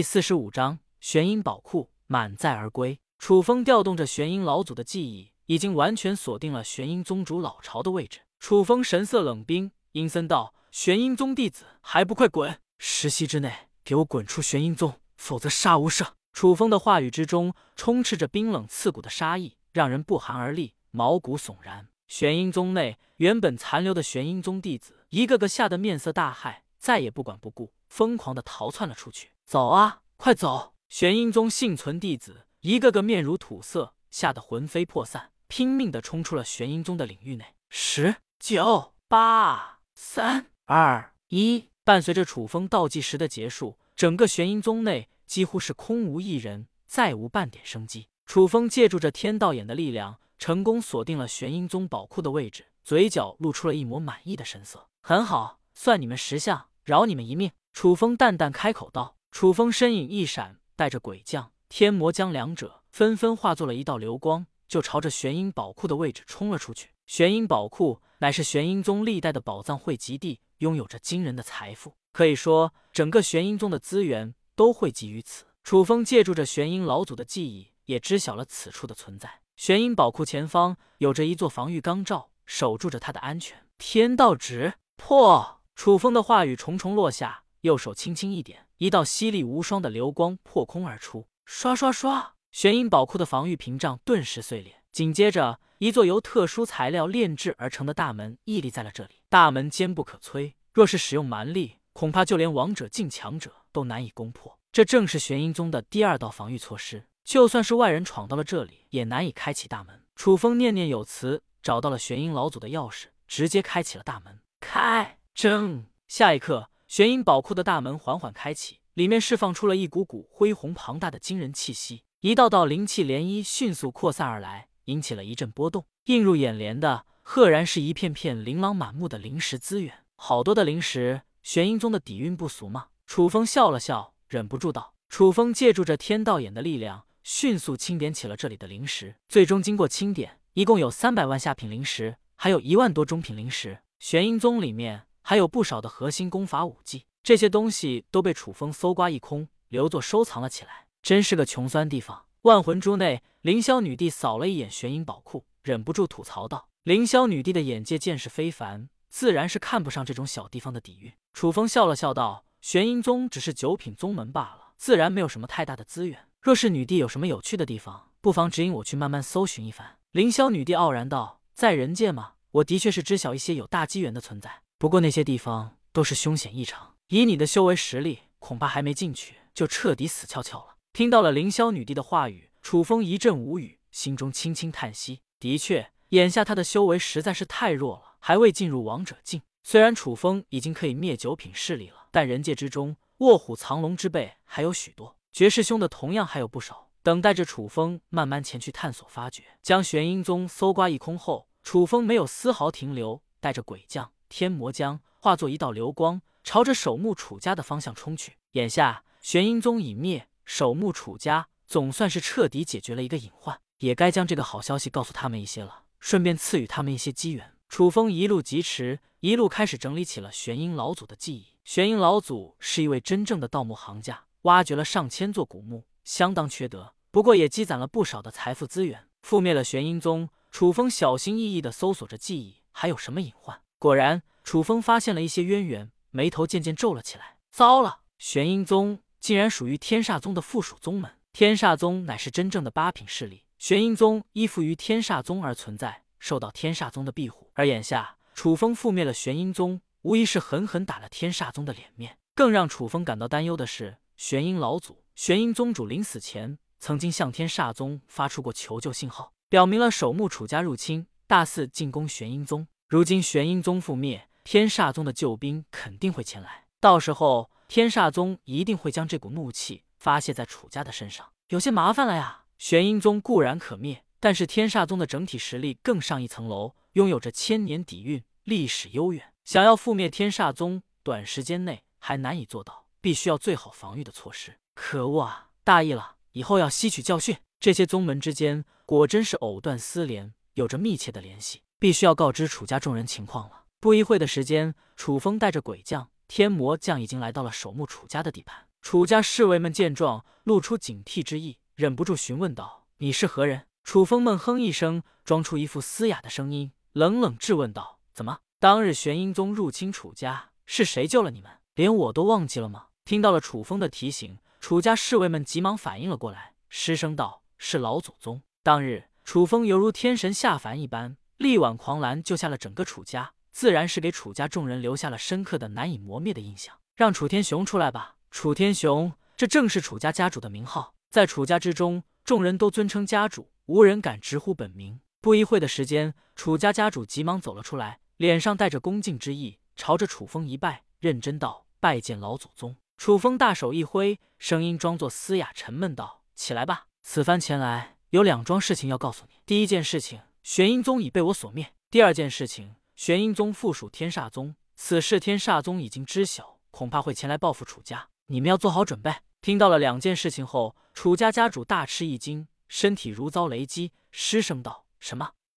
第四十五章玄阴宝库满载而归。楚风调动着玄阴老祖的记忆，已经完全锁定了玄阴宗主老巢的位置。楚风神色冷冰，阴森道：“玄阴宗弟子还不快滚！十息之内给我滚出玄阴宗，否则杀无赦！”楚风的话语之中充斥着冰冷刺骨的杀意，让人不寒而栗，毛骨悚然。玄阴宗内原本残留的玄阴宗弟子，一个个吓得面色大骇，再也不管不顾，疯狂的逃窜了出去。走啊，快走！玄阴宗幸存弟子一个个面如土色，吓得魂飞魄散，拼命的冲出了玄阴宗的领域内。十九八三二一，伴随着楚风倒计时的结束，整个玄阴宗内几乎是空无一人，再无半点生机。楚风借助着天道眼的力量，成功锁定了玄阴宗宝库的位置，嘴角露出了一抹满意的神色。很好，算你们识相，饶你们一命。楚风淡淡开口道。楚风身影一闪，带着鬼将、天魔将两者纷纷化作了一道流光，就朝着玄阴宝库的位置冲了出去。玄阴宝库乃是玄阴宗历代的宝藏汇集地，拥有着惊人的财富，可以说整个玄阴宗的资源都汇集于此。楚风借助着玄阴老祖的记忆，也知晓了此处的存在。玄阴宝库前方有着一座防御钢罩，守住着他的安全。天道值破！楚风的话语重重落下，右手轻轻一点。一道犀利无双的流光破空而出，刷刷刷！玄阴宝库的防御屏障顿时碎裂。紧接着，一座由特殊材料炼制而成的大门屹立在了这里。大门坚不可摧，若是使用蛮力，恐怕就连王者境强者都难以攻破。这正是玄阴宗的第二道防御措施，就算是外人闯到了这里，也难以开启大门。楚风念念有词，找到了玄阴老祖的钥匙，直接开启了大门。开正，下一刻。玄阴宝库的大门缓缓开启，里面释放出了一股股恢宏庞大的惊人气息，一道道灵气涟漪迅速扩散而来，引起了一阵波动。映入眼帘的，赫然是一片片琳琅满目的灵石资源，好多的灵石，玄阴宗的底蕴不俗吗？楚风笑了笑，忍不住道：“楚风借助着天道眼的力量，迅速清点起了这里的灵石，最终经过清点，一共有三百万下品灵石，还有一万多中品灵石。玄阴宗里面。”还有不少的核心功法武技，这些东西都被楚风搜刮一空，留作收藏了起来。真是个穷酸地方。万魂珠内，凌霄女帝扫了一眼玄阴宝库，忍不住吐槽道：“凌霄女帝的眼界见识非凡，自然是看不上这种小地方的底蕴。”楚风笑了笑道：“玄阴宗只是九品宗门罢了，自然没有什么太大的资源。若是女帝有什么有趣的地方，不妨指引我去慢慢搜寻一番。”凌霄女帝傲然道：“在人界吗？我的确是知晓一些有大机缘的存在。”不过那些地方都是凶险异常，以你的修为实力，恐怕还没进去就彻底死翘翘了。听到了凌霄女帝的话语，楚风一阵无语，心中轻轻叹息。的确，眼下他的修为实在是太弱了，还未进入王者境。虽然楚风已经可以灭九品势力了，但人界之中卧虎藏龙之辈还有许多，绝世兄的同样还有不少，等待着楚风慢慢前去探索发掘。将玄阴宗搜刮一空后，楚风没有丝毫停留，带着鬼将。天魔将化作一道流光，朝着守墓楚家的方向冲去。眼下玄阴宗已灭，守墓楚家总算是彻底解决了一个隐患，也该将这个好消息告诉他们一些了，顺便赐予他们一些机缘。楚风一路疾驰，一路开始整理起了玄阴老祖的记忆。玄阴老祖是一位真正的盗墓行家，挖掘了上千座古墓，相当缺德，不过也积攒了不少的财富资源。覆灭了玄阴宗，楚风小心翼翼地搜索着记忆，还有什么隐患？果然，楚风发现了一些渊源，眉头渐渐皱了起来。糟了，玄阴宗竟然属于天煞宗的附属宗门。天煞宗乃是真正的八品势力，玄阴宗依附于天煞宗而存在，受到天煞宗的庇护。而眼下，楚风覆灭了玄阴宗，无疑是狠狠打了天煞宗的脸面。更让楚风感到担忧的是，玄阴老祖、玄阴宗主临死前曾经向天煞宗发出过求救信号，表明了守墓楚家入侵，大肆进攻玄阴宗。如今玄阴宗覆灭，天煞宗的救兵肯定会前来，到时候天煞宗一定会将这股怒气发泄在楚家的身上，有些麻烦了呀。玄阴宗固然可灭，但是天煞宗的整体实力更上一层楼，拥有着千年底蕴，历史悠远。想要覆灭天煞宗，短时间内还难以做到，必须要最好防御的措施。可恶啊，大意了，以后要吸取教训。这些宗门之间果真是藕断丝连，有着密切的联系。必须要告知楚家众人情况了。不一会的时间，楚风带着鬼将、天魔将已经来到了守墓楚家的地盘。楚家侍卫们见状，露出警惕之意，忍不住询问道：“你是何人？”楚风闷哼一声，装出一副嘶哑的声音，冷冷质问道：“怎么？当日玄阴宗入侵楚家，是谁救了你们？连我都忘记了吗？”听到了楚风的提醒，楚家侍卫们急忙反应了过来，失声道：“是老祖宗。当日楚风犹如天神下凡一般，力挽狂澜，救下了整个楚家，自然是给楚家众人留下了深刻的、难以磨灭的印象。让楚天雄出来吧。”楚天雄，这正是楚家家主的名号，在楚家之中，众人都尊称家主。无人敢直呼本名。不一会的时间，楚家家主急忙走了出来，脸上带着恭敬之意，朝着楚风一拜，认真道：“拜见老祖宗。”楚风大手一挥，声音装作嘶哑沉闷道：“起来吧，此番前来有两桩事情要告诉你。第一件事情，玄阴宗已被我所灭；第二件事情，玄阴宗附属天煞宗，此事天煞宗已经知晓，恐怕会前来报复楚家，你们要做好准备。”听到了两件事情后，楚家家主大吃一惊。身体如遭雷击，失声道：“什么？